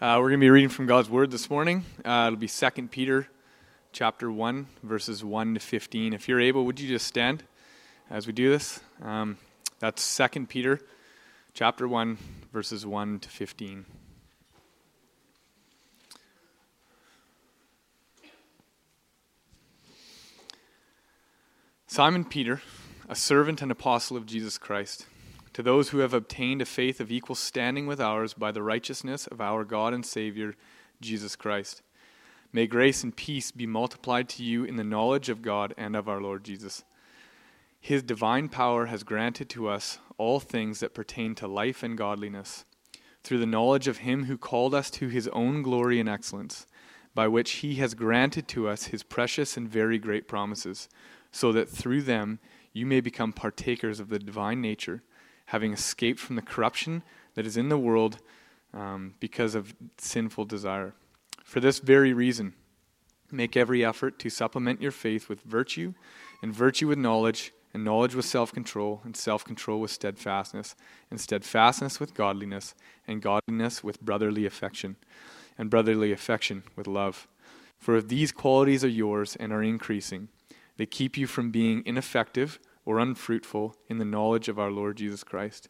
Uh, we're going to be reading from God's Word this morning. Uh, it'll be 2 Peter chapter 1, verses 1 to 15. If you're able, would you just stand as we do this? Um, that's 2 Peter chapter 1, verses 1 to 15. Simon Peter, a servant and apostle of Jesus Christ to those who have obtained a faith of equal standing with ours by the righteousness of our God and Savior, Jesus Christ. May grace and peace be multiplied to you in the knowledge of God and of our Lord Jesus. His divine power has granted to us all things that pertain to life and godliness, through the knowledge of Him who called us to His own glory and excellence, by which He has granted to us His precious and very great promises, so that through them you may become partakers of the divine nature having escaped from the corruption that is in the world um, because of sinful desire. For this very reason, make every effort to supplement your faith with virtue, and virtue with knowledge, and knowledge with self control, and self control with steadfastness, and steadfastness with godliness, and godliness with brotherly affection, and brotherly affection with love. For if these qualities are yours and are increasing, they keep you from being ineffective or unfruitful in the knowledge of our Lord Jesus Christ.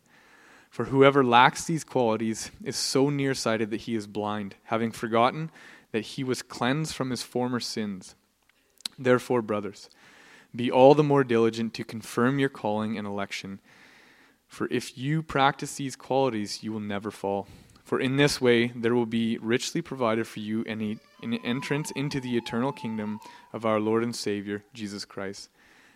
For whoever lacks these qualities is so nearsighted that he is blind, having forgotten that he was cleansed from his former sins. Therefore, brothers, be all the more diligent to confirm your calling and election. For if you practice these qualities, you will never fall. For in this way there will be richly provided for you an, entrance into the eternal kingdom of our Lord and Savior, Jesus Christ.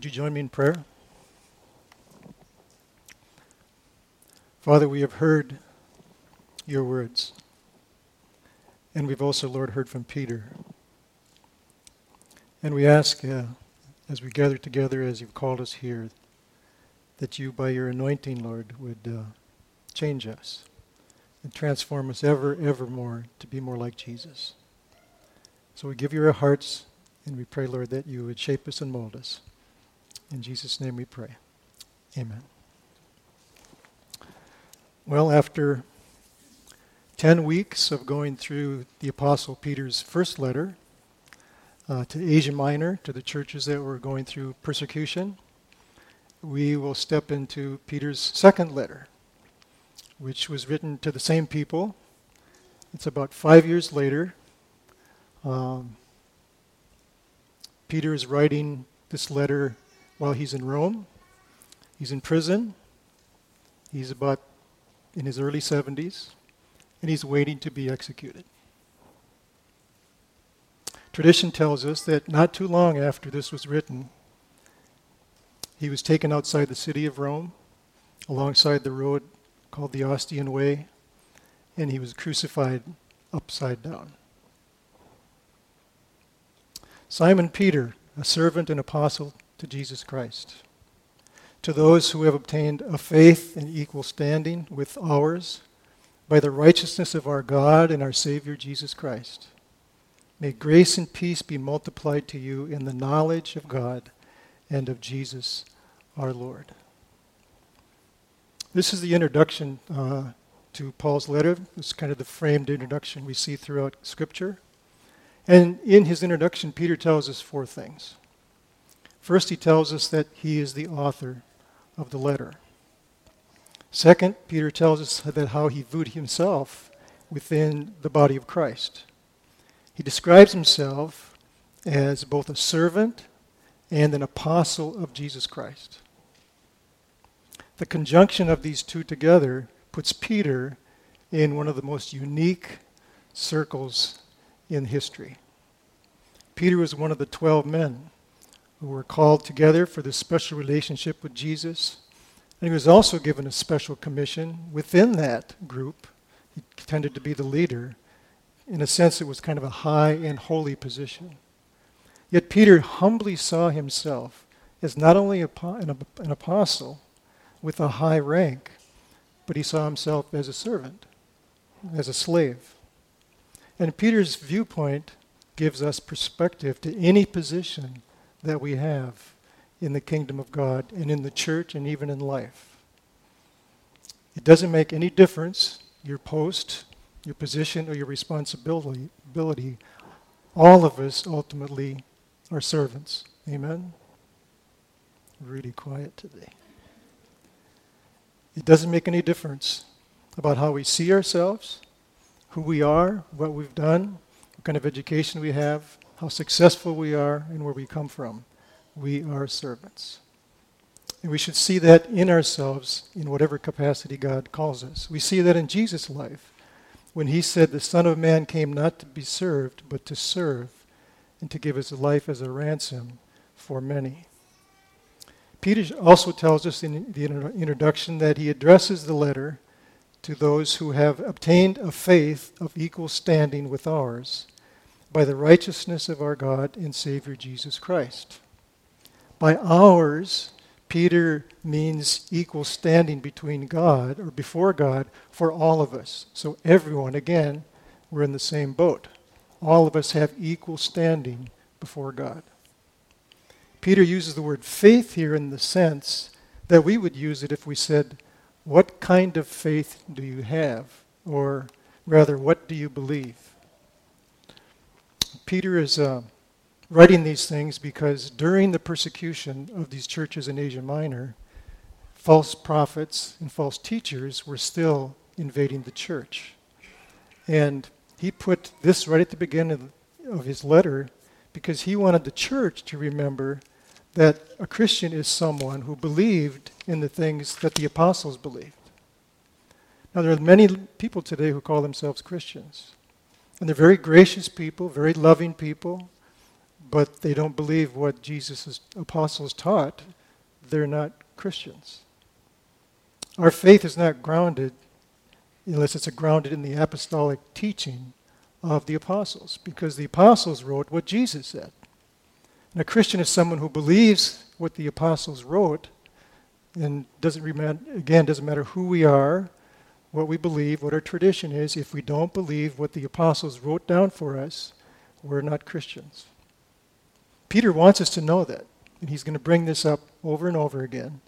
Would you join me in prayer? Father, we have heard your words. And we've also, Lord, heard from Peter. And we ask, uh, as we gather together, as you've called us here, that you, by your anointing, Lord, would uh, change us and transform us ever, ever more to be more like Jesus. So we give you our hearts, and we pray, Lord, that you would shape us and mold us. In Jesus' name we pray. Amen. Well, after 10 weeks of going through the Apostle Peter's first letter uh, to Asia Minor, to the churches that were going through persecution, we will step into Peter's second letter, which was written to the same people. It's about five years later. Um, Peter is writing this letter while he's in Rome. He's in prison. He's about in his early 70s, and he's waiting to be executed. Tradition tells us that not too long after this was written, he was taken outside the city of Rome, alongside the road called the Ostian Way, and he was crucified upside down. Simon Peter, a servant and apostle to Jesus Christ. To those who have obtained a faith in equal standing with ours by the righteousness of our God and our Savior Jesus Christ, may grace and peace be multiplied to you in the knowledge of God and of Jesus our Lord. This is the introduction uh, to Paul's letter. It's kind of the framed introduction we see throughout Scripture. And in his introduction, Peter tells us four things. First, he tells us that he is the author of the letter. Second, Peter tells us that how he viewed himself within the body of Christ. He describes himself as both a servant and an apostle of Jesus Christ. The conjunction of these two together puts Peter in one of the most unique circles in history. Peter was one of the 12 men who were called together for this special relationship with Jesus. And he was also given a special commission within that group. He tended to be the leader. In a sense, it was kind of a high and holy position. Yet Peter humbly saw himself as not only an apostle with a high rank, but he saw himself as a servant, as a slave. And Peter's viewpoint gives us perspective to any position that we have in the kingdom of God and in the church and even in life. It doesn't make any difference, your post, your position, or your responsibility. All of us ultimately are servants. Amen? Really quiet today. It doesn't make any difference about how we see ourselves, who we are, what we've done, what kind of education we have, how successful we are, and where we come from. We are servants. And we should see that in ourselves in whatever capacity God calls us. We see that in Jesus' life when he said, The Son of Man came not to be served, but to serve, and to give his life as a ransom for many. Peter also tells us in the introduction that he addresses the letter to those who have obtained a faith of equal standing with ours by the righteousness of our God and Savior Jesus Christ. By ours, Peter means equal standing between God or before God for all of us. So, everyone, again, we're in the same boat. All of us have equal standing before God. Peter uses the word faith here in the sense that we would use it if we said, What kind of faith do you have? Or rather, what do you believe? Peter is uh, writing these things because during the persecution of these churches in Asia Minor, false prophets and false teachers were still invading the church. And he put this right at the beginning of, of his letter because he wanted the church to remember that a Christian is someone who believed in the things that the apostles believed. Now, there are many people today who call themselves Christians. And they're very gracious people, very loving people, but they don't believe what Jesus' apostles taught. They're not Christians. Our faith is not grounded unless it's grounded in the apostolic teaching of the apostles, because the apostles wrote what Jesus said. And a Christian is someone who believes what the apostles wrote and doesn't again doesn't matter who we are, what we believe, what our tradition is. If we don't believe what the apostles wrote down for us, we're not Christians. Peter wants us to know that, and he's going to bring this up over and over again.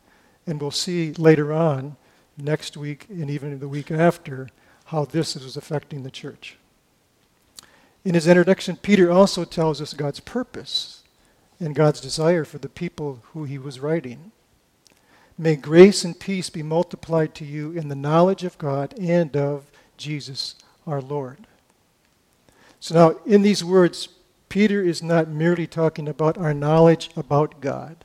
And we'll see later on, next week and even the week after, how this is affecting the church. In his introduction, Peter also tells us God's purpose and God's desire for the people who he was writing. May grace and peace be multiplied to you in the knowledge of God and of Jesus our Lord. So now, in these words, Peter is not merely talking about our knowledge about God.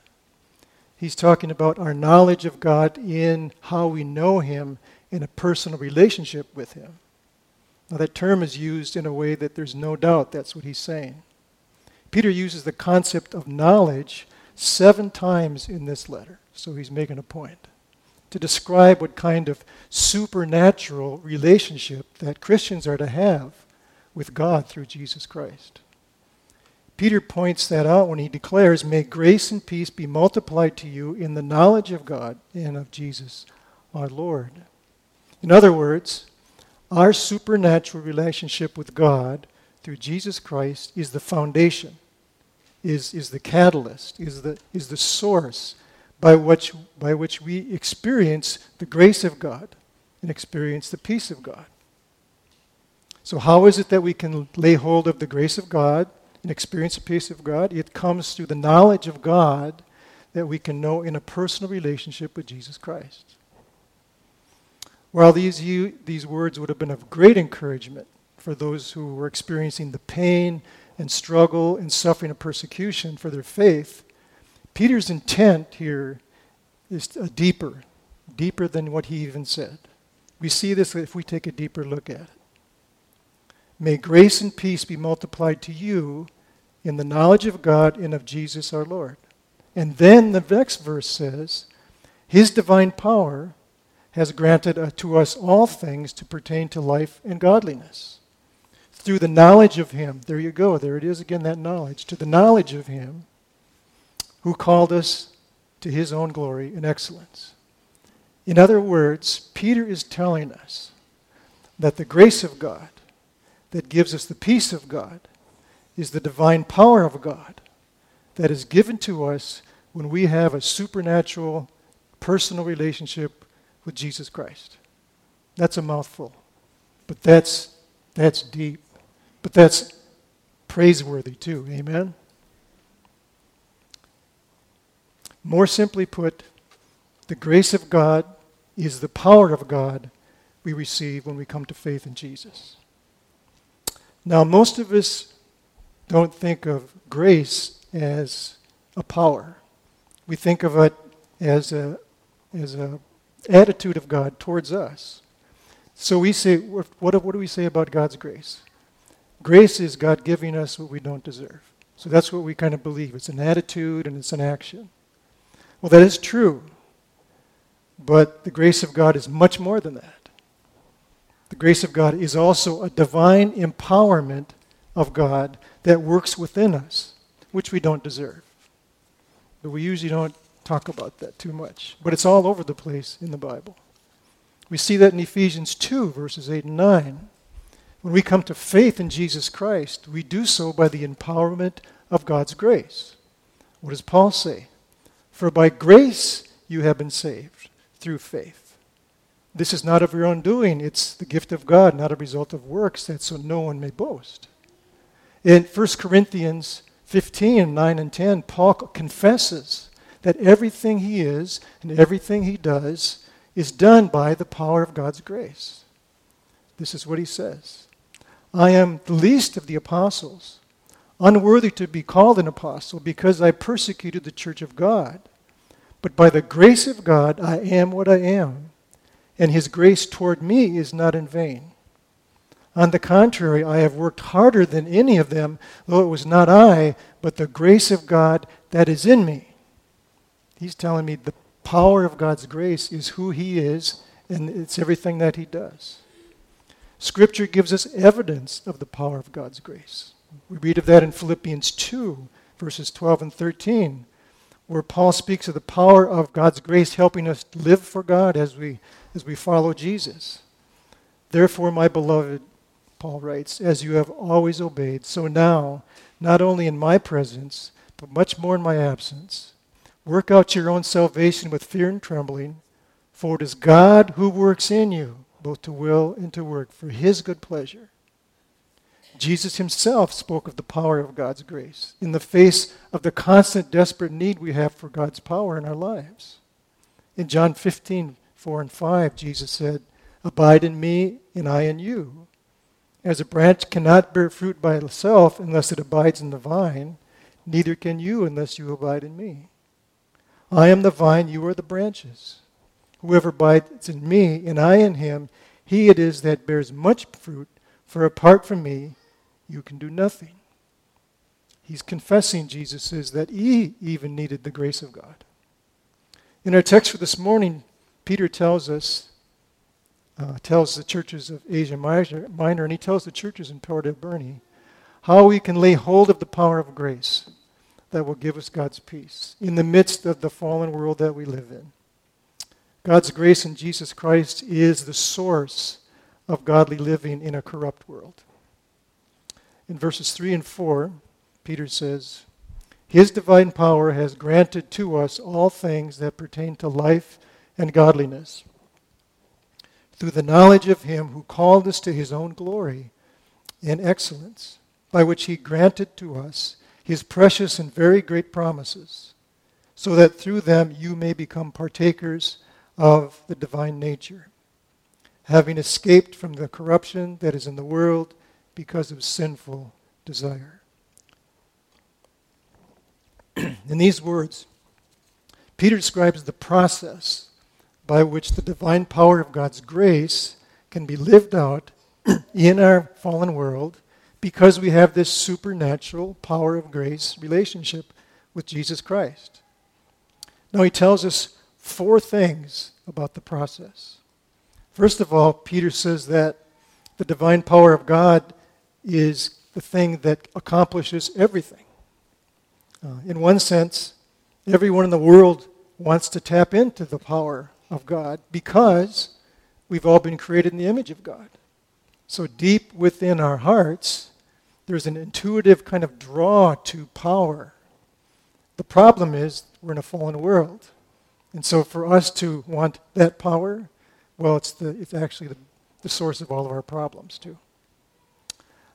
He's talking about our knowledge of God in how we know Him in a personal relationship with Him. Now, that term is used in a way that there's no doubt that's what he's saying. Peter uses the concept of knowledge seven times in this letter, so he's making a point to describe what kind of supernatural relationship that Christians are to have with God through Jesus Christ. Peter points that out when he declares, May grace and peace be multiplied to you in the knowledge of God and of Jesus our Lord. In other words, our supernatural relationship with God through Jesus Christ is the foundation, is, is the catalyst, is the, is the source by which, by which we experience the grace of God and experience the peace of God. So, how is it that we can lay hold of the grace of God and experience the peace of God? It comes through the knowledge of God that we can know in a personal relationship with Jesus Christ. While these, you, these words would have been of great encouragement for those who were experiencing the pain and struggle and suffering and persecution for their faith, Peter's intent here is deeper, deeper than what he even said. We see this if we take a deeper look at it. May grace and peace be multiplied to you in the knowledge of God and of Jesus our Lord. And then the next verse says, His divine power has granted to us all things to pertain to life and godliness. Through the knowledge of Him, there you go, there it is again, that knowledge, to the knowledge of Him who called us to His own glory and excellence. In other words, Peter is telling us that the grace of God that gives us the peace of God is the divine power of God that is given to us when we have a supernatural personal relationship with Jesus Christ. That's a mouthful. But that's that's deep. But that's praiseworthy too. Amen. More simply put, the grace of God is the power of God we receive when we come to faith in Jesus. Now, most of us don't think of grace as a power. We think of it as a as a attitude of God towards us. So we say, what, what, what do we say about God's grace? Grace is God giving us what we don't deserve. So that's what we kind of believe. It's an attitude and it's an action. Well, that is true. But the grace of God is much more than that. The grace of God is also a divine empowerment of God that works within us, which we don't deserve. But we usually don't talk about that too much. But it's all over the place in the Bible. We see that in Ephesians 2, verses 8 and 9. When we come to faith in Jesus Christ, we do so by the empowerment of God's grace. What does Paul say? For by grace you have been saved through faith. This is not of your own doing, it's the gift of God, not a result of works, that so no one may boast. In 1 Corinthians 15, 9 and 10, Paul confesses that everything he is and everything he does is done by the power of God's grace. This is what he says I am the least of the apostles, unworthy to be called an apostle because I persecuted the church of God. But by the grace of God, I am what I am and his grace toward me is not in vain. On the contrary, I have worked harder than any of them, though it was not I, but the grace of God that is in me. He's telling me the power of God's grace is who he is, and it's everything that he does. Scripture gives us evidence of the power of God's grace. We read of that in Philippians 2, verses 12 and 13, where Paul speaks of the power of God's grace helping us live for God as we as we follow Jesus. Therefore, my beloved, Paul writes, as you have always obeyed, so now, not only in my presence, but much more in my absence, work out your own salvation with fear and trembling, for it is God who works in you, both to will and to work, for his good pleasure. Jesus himself spoke of the power of God's grace in the face of the constant, desperate need we have for God's power in our lives. In John 15, 4 and 5, Jesus said, Abide in me, and I in you. As a branch cannot bear fruit by itself unless it abides in the vine, neither can you unless you abide in me. I am the vine, you are the branches. Whoever abides in me, and I in him, he it is that bears much fruit, for apart from me, you can do nothing. He's confessing, Jesus says, that he even needed the grace of God. In our text for this morning, Peter tells us, uh, tells the churches of Asia Minor, and he tells the churches in Port Alberni how we can lay hold of the power of grace that will give us God's peace in the midst of the fallen world that we live in. God's grace in Jesus Christ is the source of godly living in a corrupt world. In verses 3 and 4, Peter says, His divine power has granted to us all things that pertain to life and godliness. Through the knowledge of him who called us to his own glory and excellence, by which he granted to us his precious and very great promises, so that through them you may become partakers of the divine nature, having escaped from the corruption that is in the world because of sinful desire. in these words, Peter describes the process by which the divine power of God's grace can be lived out in our fallen world because we have this supernatural power of grace relationship with Jesus Christ. Now, he tells us four things about the process. First of all, Peter says that the divine power of God is the thing that accomplishes everything. Uh, in one sense, everyone in the world wants to tap into the power of God because we've all been created in the image of God. So deep within our hearts, there's an intuitive kind of draw to power. The problem is we're in a fallen world. And so for us to want that power, well, it's, the, it's actually the, the source of all of our problems, too.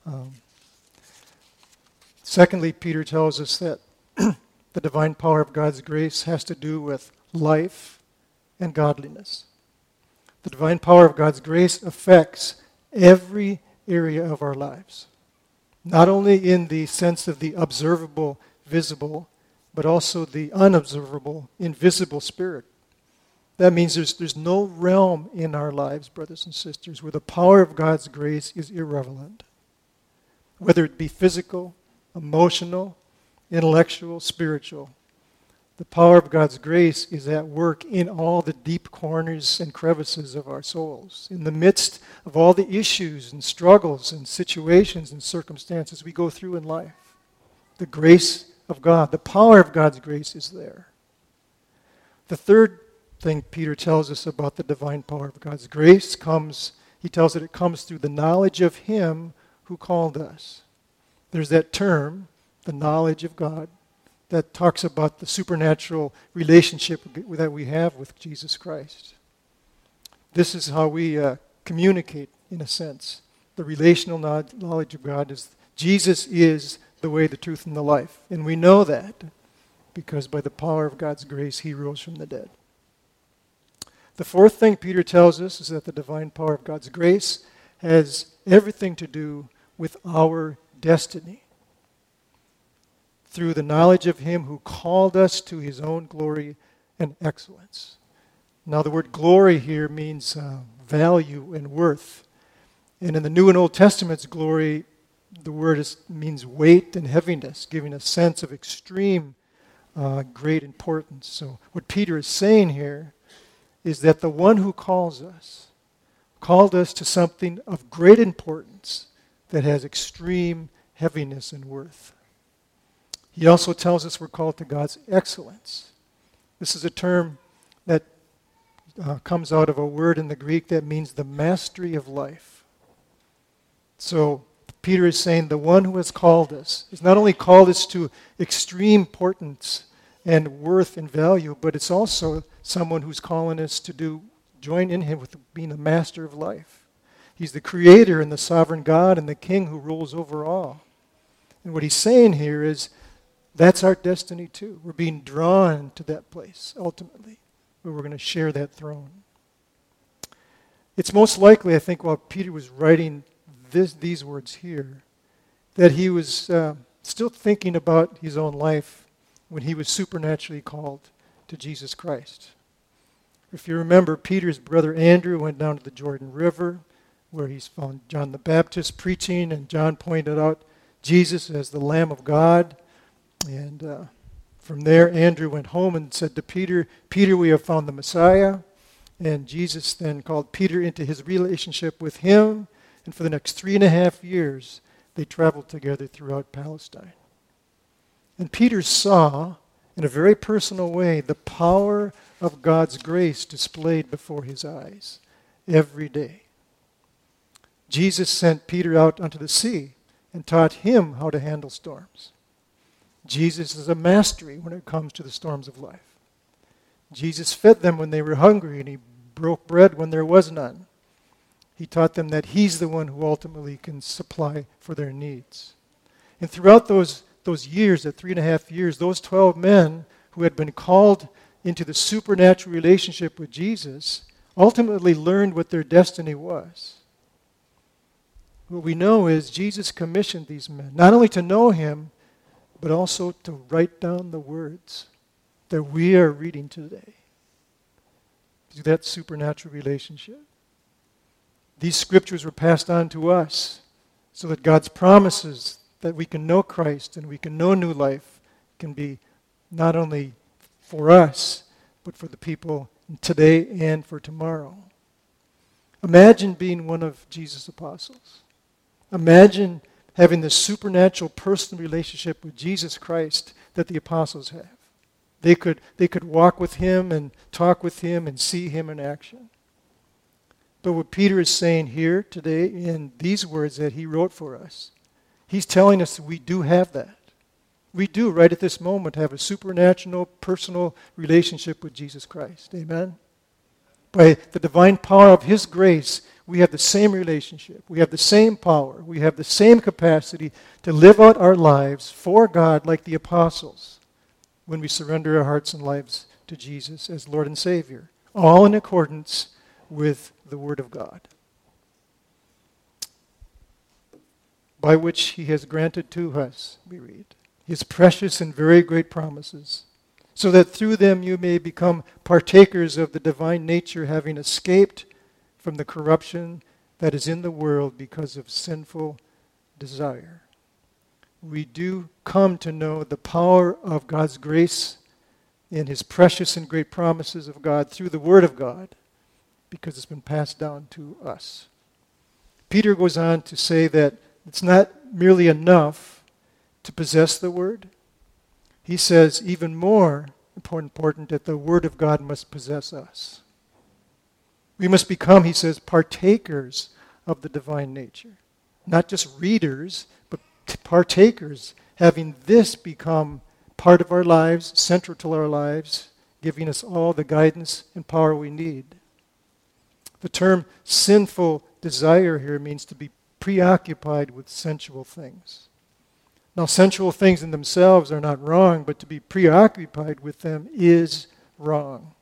Um, secondly, Peter tells us that the divine power of God's grace has to do with life and godliness. The divine power of God's grace affects every area of our lives, not only in the sense of the observable, visible, but also the unobservable, invisible spirit. That means there's, there's no realm in our lives, brothers and sisters, where the power of God's grace is irrelevant. Whether it be physical, emotional, intellectual, spiritual. The power of God's grace is at work in all the deep corners and crevices of our souls. In the midst of all the issues and struggles and situations and circumstances we go through in life, the grace of God, the power of God's grace is there. The third thing Peter tells us about the divine power of God's grace comes, he tells it it comes through the knowledge of Him who called us. There's that term, the knowledge of God, that talks about the supernatural relationship that we have with Jesus Christ. This is how we uh, communicate, in a sense. The relational knowledge of God is Jesus is the way, the truth, and the life. And we know that because by the power of God's grace, he rose from the dead. The fourth thing Peter tells us is that the divine power of God's grace has everything to do with our destiny. Through the knowledge of him who called us to his own glory and excellence. Now, the word glory here means uh, value and worth. And in the New and Old Testaments, glory the word is, means weight and heaviness, giving a sense of extreme uh, great importance. So, what Peter is saying here is that the one who calls us called us to something of great importance that has extreme heaviness and worth. He also tells us we're called to God's excellence. This is a term that uh, comes out of a word in the Greek that means the mastery of life. So, Peter is saying the one who has called us has not only called us to extreme importance and worth and value, but it's also someone who's calling us to do join in him with being a master of life. He's the creator and the sovereign God and the king who rules over all. And what he's saying here is that's our destiny too. We're being drawn to that place ultimately, where we're going to share that throne. It's most likely, I think, while Peter was writing this, these words here that he was uh, still thinking about his own life when he was supernaturally called to Jesus Christ. If you remember, Peter's brother Andrew went down to the Jordan River where he found John the Baptist preaching, and John pointed out Jesus as the Lamb of God. And uh, from there, Andrew went home and said to Peter, Peter, we have found the Messiah. And Jesus then called Peter into his relationship with him and for the next three and a half years, they traveled together throughout Palestine. And Peter saw, in a very personal way, the power of God's grace displayed before his eyes every day. Jesus sent Peter out onto the sea and taught him how to handle storms. Jesus is a mastery when it comes to the storms of life. Jesus fed them when they were hungry, and he broke bread when there was none. He taught them that He's the one who ultimately can supply for their needs. And throughout those, those years, that three and a half years, those 12 men who had been called into the supernatural relationship with Jesus ultimately learned what their destiny was. What we know is Jesus commissioned these men not only to know Him, but also to write down the words that we are reading today. through that supernatural relationship. These scriptures were passed on to us so that God's promises that we can know Christ and we can know new life can be not only for us, but for the people today and for tomorrow. Imagine being one of Jesus' apostles. Imagine having the supernatural personal relationship with Jesus Christ that the apostles have. They could, they could walk with him and talk with him and see him in action. But what Peter is saying here today in these words that he wrote for us, he's telling us that we do have that. We do, right at this moment, have a supernatural, personal relationship with Jesus Christ. Amen? By the divine power of His grace, we have the same relationship. We have the same power. We have the same capacity to live out our lives for God like the apostles when we surrender our hearts and lives to Jesus as Lord and Savior, all in accordance with the Word of God. By which He has granted to us, we read, His precious and very great promises, so that through them you may become partakers of the divine nature, having escaped from the corruption that is in the world because of sinful desire. We do come to know the power of God's grace in His precious and great promises of God through the Word of God because it's been passed down to us. Peter goes on to say that it's not merely enough to possess the Word. He says, even more important, that the Word of God must possess us. We must become, he says, partakers of the divine nature. Not just readers, but partakers, having this become part of our lives, central to our lives, giving us all the guidance and power we need. The term sinful desire here means to be preoccupied with sensual things. Now, sensual things in themselves are not wrong, but to be preoccupied with them is wrong.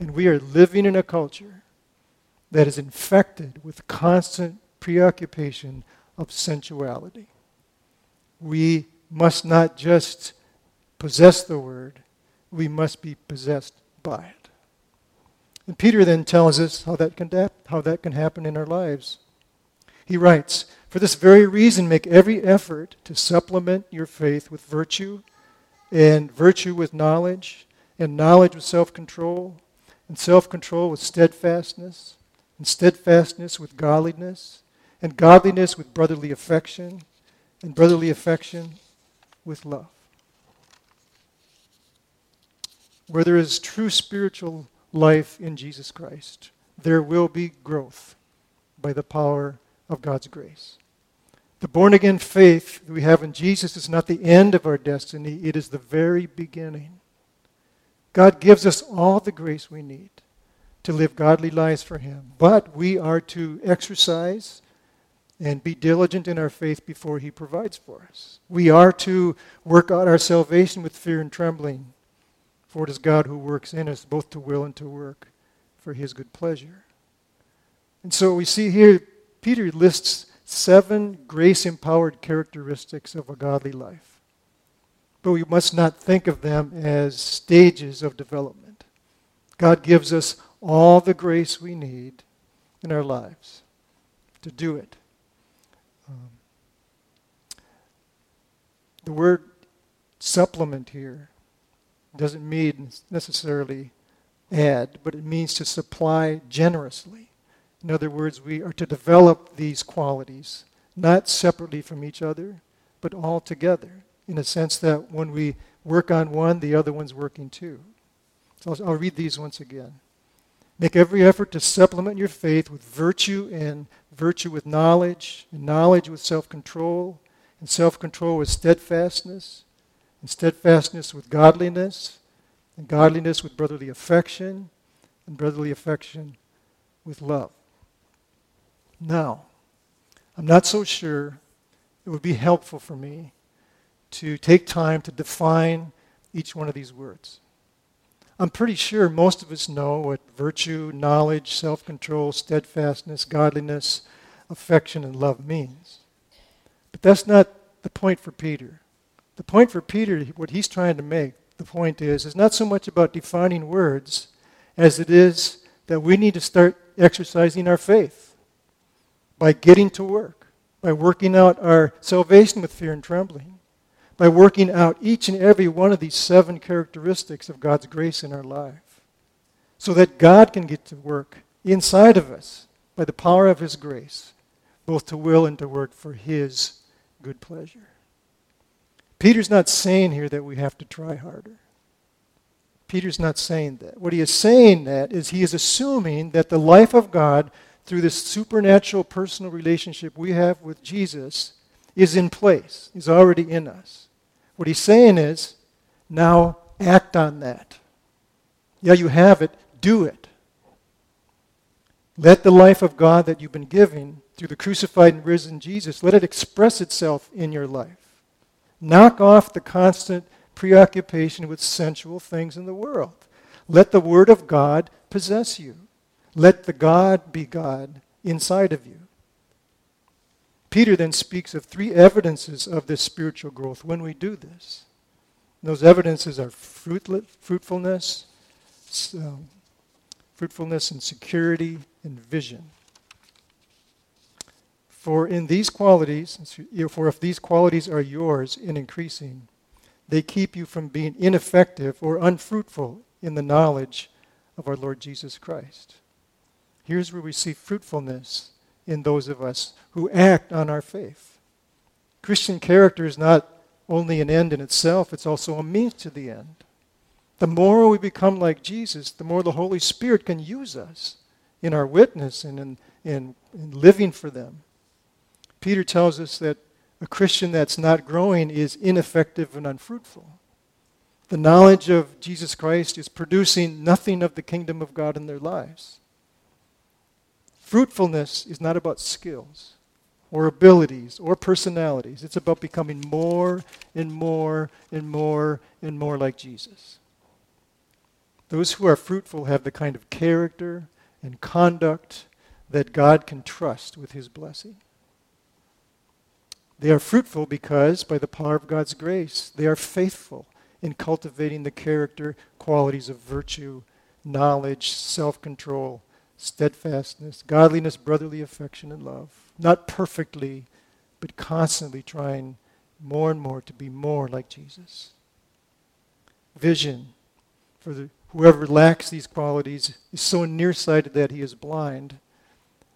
And we are living in a culture that is infected with constant preoccupation of sensuality. We must not just possess the word, we must be possessed by it. And Peter then tells us how that can, how that can happen in our lives. He writes, For this very reason, make every effort to supplement your faith with virtue, and virtue with knowledge, and knowledge with self control, and self control with steadfastness, and steadfastness with godliness, and godliness with brotherly affection, and brotherly affection with love. Where there is true spiritual life in Jesus Christ. There will be growth by the power of God's grace. The born again faith we have in Jesus is not the end of our destiny, it is the very beginning. God gives us all the grace we need to live godly lives for Him, but we are to exercise and be diligent in our faith before He provides for us. We are to work out our salvation with fear and trembling for it is God who works in us both to will and to work for his good pleasure. And so we see here, Peter lists seven grace empowered characteristics of a godly life. But we must not think of them as stages of development. God gives us all the grace we need in our lives to do it. Um, the word supplement here doesn't mean necessarily add, but it means to supply generously. In other words, we are to develop these qualities, not separately from each other, but all together, in a sense that when we work on one, the other one's working too. So I'll, I'll read these once again. Make every effort to supplement your faith with virtue and virtue with knowledge, and knowledge with self control, and self control with steadfastness and steadfastness with godliness, and godliness with brotherly affection, and brotherly affection with love. Now, I'm not so sure it would be helpful for me to take time to define each one of these words. I'm pretty sure most of us know what virtue, knowledge, self control, steadfastness, godliness, affection, and love means. But that's not the point for Peter. The point for Peter, what he's trying to make, the point is, is not so much about defining words as it is that we need to start exercising our faith by getting to work, by working out our salvation with fear and trembling, by working out each and every one of these seven characteristics of God's grace in our life, so that God can get to work inside of us by the power of His grace, both to will and to work for His good pleasure. Peter's not saying here that we have to try harder. Peter's not saying that. What he is saying that is he is assuming that the life of God through this supernatural personal relationship we have with Jesus is in place, is already in us. What he's saying is, now act on that. Yeah, you have it, do it. Let the life of God that you've been given through the crucified and risen Jesus, let it express itself in your life. Knock off the constant preoccupation with sensual things in the world. Let the Word of God possess you. Let the God be God inside of you. Peter then speaks of three evidences of this spiritual growth when we do this. Those evidences are fruitfulness, um, fruitfulness and security and vision. For in these qualities, for if these qualities are yours in increasing, they keep you from being ineffective or unfruitful in the knowledge of our Lord Jesus Christ. Here's where we see fruitfulness in those of us who act on our faith. Christian character is not only an end in itself, it's also a means to the end. The more we become like Jesus, the more the Holy Spirit can use us in our witness and in, in, in living for them. Peter tells us that a Christian that's not growing is ineffective and unfruitful. The knowledge of Jesus Christ is producing nothing of the kingdom of God in their lives. Fruitfulness is not about skills or abilities or personalities. It's about becoming more and more and more and more like Jesus. Those who are fruitful have the kind of character and conduct that God can trust with his blessing. They are fruitful because, by the power of God's grace, they are faithful in cultivating the character qualities of virtue, knowledge, self control, steadfastness, godliness, brotherly affection, and love. Not perfectly, but constantly trying more and more to be more like Jesus. Vision. For the, whoever lacks these qualities is so nearsighted that he is blind,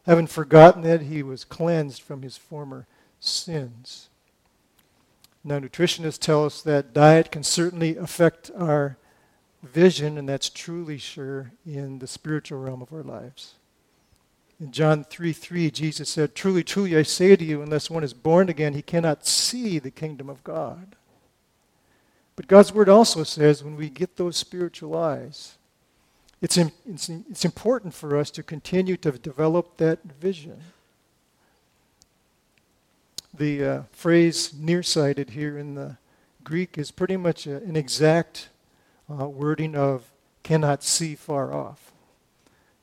having forgotten that he was cleansed from his former sins. Now, nutritionists tell us that diet can certainly affect our vision, and that's truly sure in the spiritual realm of our lives. In John 3 3, Jesus said, Truly, truly, I say to you, unless one is born again, he cannot see the kingdom of God. But God's word also says when we get those spiritual eyes, it's, it's, it's important for us to continue to develop that vision the uh, phrase nearsighted here in the Greek is pretty much a, an exact uh, wording of cannot see far off.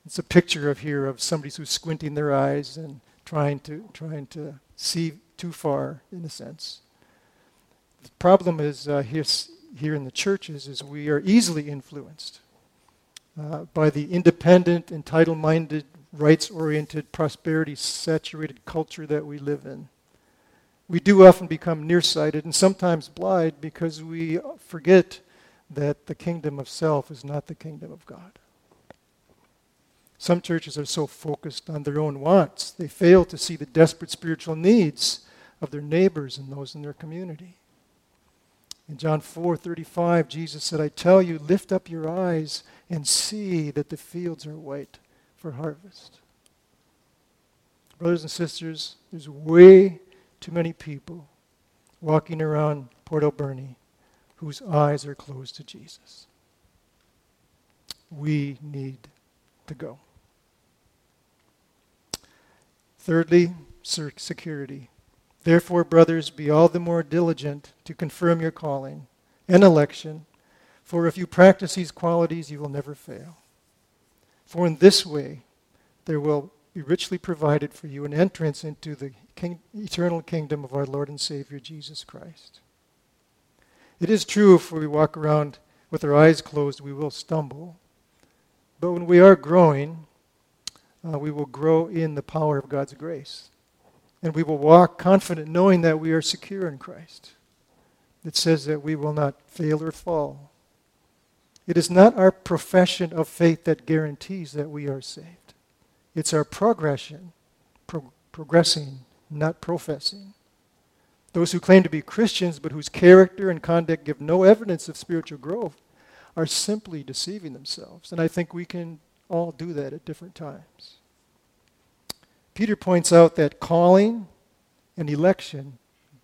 It's a picture of here of somebody who's squinting their eyes and trying to trying to see too far in a sense. The problem is uh, here, here in the churches is we are easily influenced uh, by the independent, entitled-minded, rights-oriented, prosperity-saturated culture that we live in we do often become nearsighted and sometimes blind because we forget that the kingdom of self is not the kingdom of God. Some churches are so focused on their own wants, they fail to see the desperate spiritual needs of their neighbors and those in their community. In John 4:35, Jesus said, "I tell you, lift up your eyes and see that the fields are white for harvest." Brothers and sisters, there's way too many people walking around Port Alberni whose eyes are closed to Jesus. We need to go. Thirdly, security. Therefore, brothers, be all the more diligent to confirm your calling and election, for if you practice these qualities, you will never fail. For in this way, there will be richly provided for you an entrance into the king, eternal kingdom of our Lord and Savior Jesus Christ. It is true if we walk around with our eyes closed, we will stumble. But when we are growing, uh, we will grow in the power of God's grace. And we will walk confident knowing that we are secure in Christ. It says that we will not fail or fall. It is not our profession of faith that guarantees that we are saved. It's our progression, pro- progressing, not professing. Those who claim to be Christians but whose character and conduct give no evidence of spiritual growth are simply deceiving themselves. And I think we can all do that at different times. Peter points out that calling and election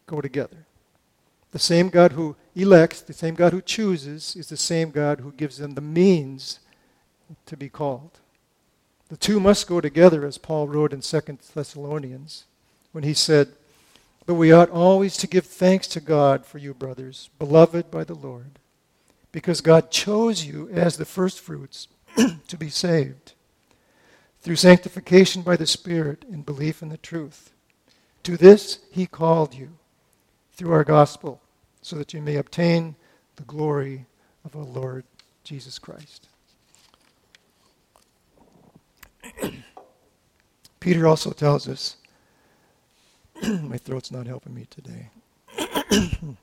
go together. The same God who elects, the same God who chooses, is the same God who gives them the means to be called. The two must go together, as Paul wrote in 2 Thessalonians, when he said, But we ought always to give thanks to God for you, brothers, beloved by the Lord, because God chose you as the firstfruits to be saved through sanctification by the Spirit and belief in the truth. To this he called you through our gospel, so that you may obtain the glory of our Lord Jesus Christ. Peter also tells us, my throat's not helping me today.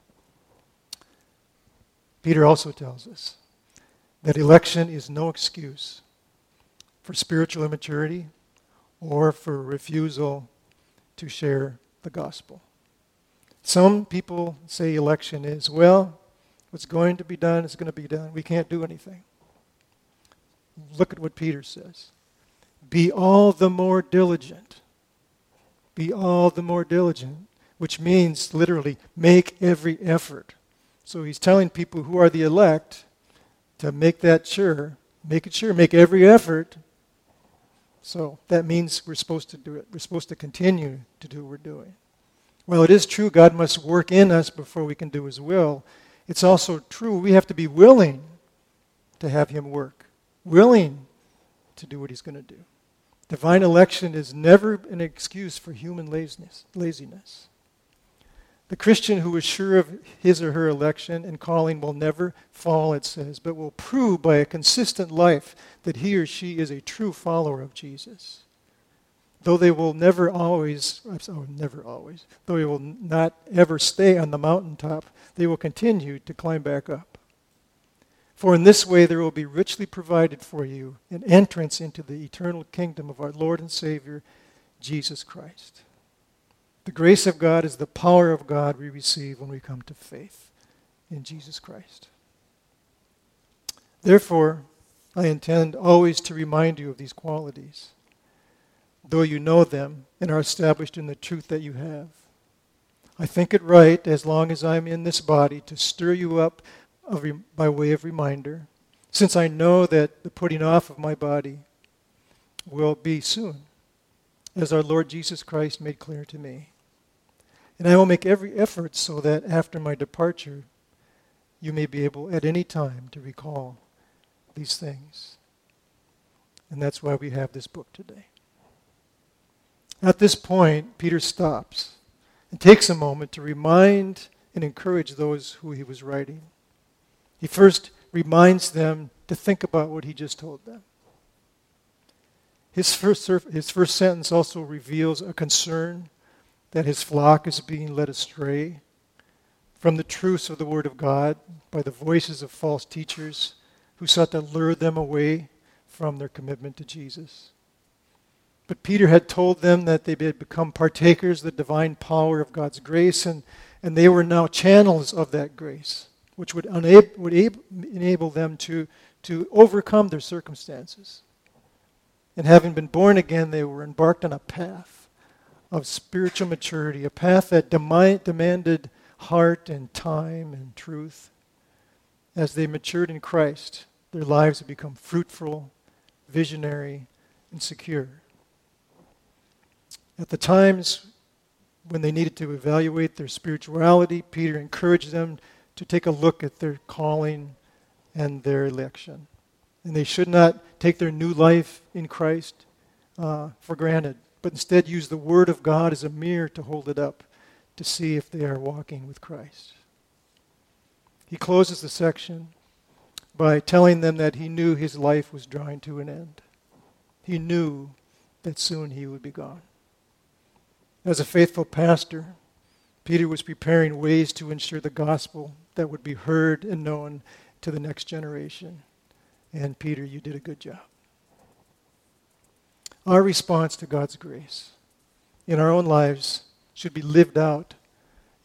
Peter also tells us that election is no excuse for spiritual immaturity or for refusal to share the gospel. Some people say election is, well, what's going to be done is going to be done. We can't do anything. Look at what Peter says. Be all the more diligent. Be all the more diligent, which means literally make every effort. So he's telling people who are the elect to make that sure, make it sure, make every effort so that means we're supposed to do it. We're supposed to continue to do what we're doing. Well, it is true God must work in us before we can do His will. It's also true we have to be willing to have Him work, willing to do what He's going to do. Divine election is never an excuse for human laziness. laziness. The Christian who is sure of his or her election and calling will never fall, it says, but will prove by a consistent life that he or she is a true follower of Jesus. Though they will never always, oh, never always, though they will not ever stay on the mountaintop, they will continue to climb back up. For in this way there will be richly provided for you an entrance into the eternal kingdom of our Lord and Savior, Jesus Christ. The grace of God is the power of God we receive when we come to faith in Jesus Christ. Therefore, I intend always to remind you of these qualities, though you know them and are established in the truth that you have. I think it right, as long as I'm in this body, to stir you up by way of reminder, since I know that the putting off of my body will be soon, as our Lord Jesus Christ made clear to me. And I will make every effort so that after my departure, you may be able at any time to recall these things. And that's why we have this book today. At this point, Peter stops and takes a moment to remind and encourage those who he was writing. He first reminds them to think about what he just told them. His first, his first sentence also reveals a concern that his flock is being led astray from the truths of the Word of God by the voices of false teachers who sought to lure them away from their commitment to Jesus. But Peter had told them that they had become partakers of the divine power of God's grace, and, and they were now channels of that grace, which would, unable, would enable them to, to overcome their circumstances. And having been born again, they were embarked on a path of spiritual maturity, a path that demanded heart and time and truth. As they matured in Christ, their lives have become fruitful, visionary, and secure. At the times when they needed to evaluate their spirituality, Peter encouraged them to take a look at their calling and their election. And they should not take their new life in Christ uh, for granted but instead use the Word of God as a mirror to hold it up to see if they are walking with Christ. He closes the section by telling them that he knew his life was drawing to an end. He knew that soon he would be gone. As a faithful pastor, Peter was preparing ways to ensure the gospel that would be heard and known to the next generation. And Peter, you did a good job. Our response to God's grace in our own lives should be lived out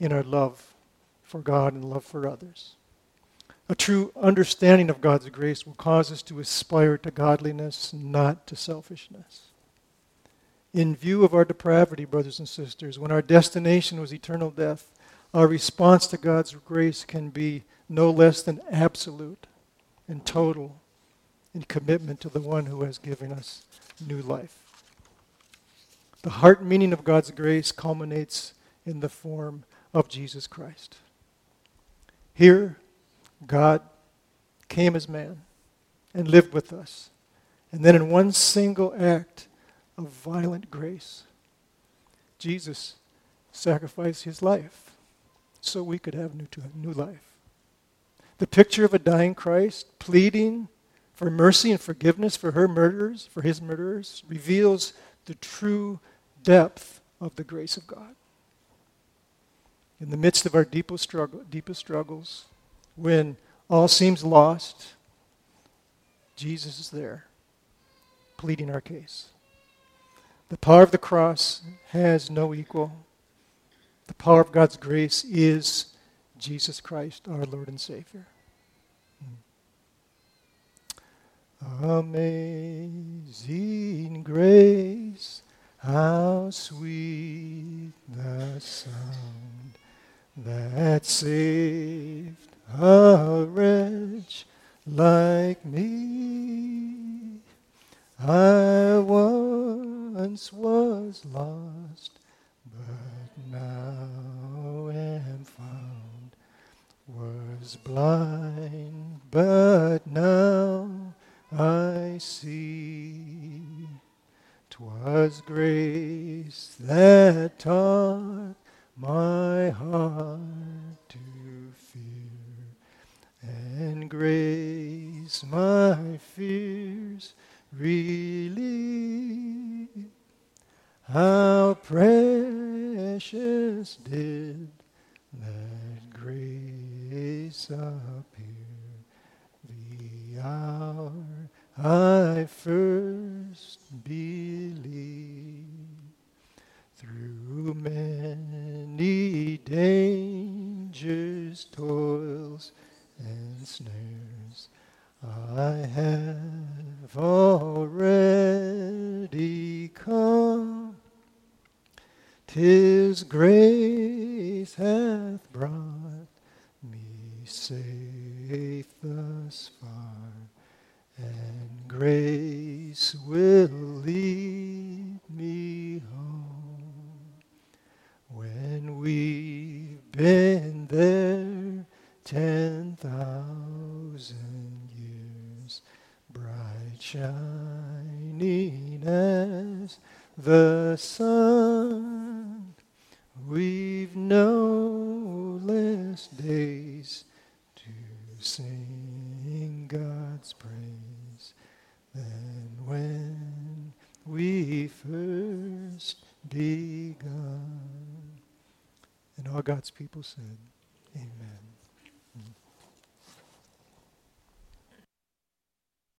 in our love for God and love for others. A true understanding of God's grace will cause us to aspire to godliness, not to selfishness. In view of our depravity, brothers and sisters, when our destination was eternal death, our response to God's grace can be no less than absolute and total in commitment to the one who has given us new life. The heart meaning of God's grace culminates in the form of Jesus Christ. Here, God came as man and lived with us. And then, in one single act of violent grace, Jesus sacrificed his life so we could have new, new life. The picture of a dying Christ pleading for mercy and forgiveness for her murderers, for his murderers, reveals the true depth of the grace of God. In the midst of our deepest, struggle, deepest struggles, when all seems lost, Jesus is there, pleading our case. The power of the cross has no equal. The power of God's grace is Jesus Christ, our Lord and Savior. Amazing grace, how sweet the sound that saved a wretch like me. I once was lost, but now am found. Was blind, but now I see. Twas grace that taught my heart to fear, and grace my fears relieve. How precious did that grace appear? The hour I first grace God's people said.